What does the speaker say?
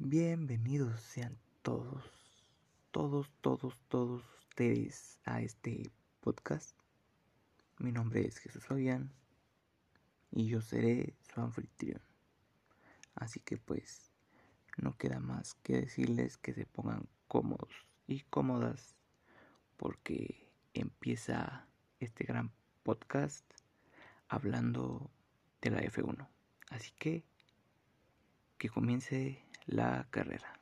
Bienvenidos sean todos, todos, todos, todos ustedes a este podcast. Mi nombre es Jesús Fabián y yo seré su anfitrión. Así que pues no queda más que decirles que se pongan cómodos y cómodas porque empieza este gran podcast hablando de la F1. Así que que comience la carrera.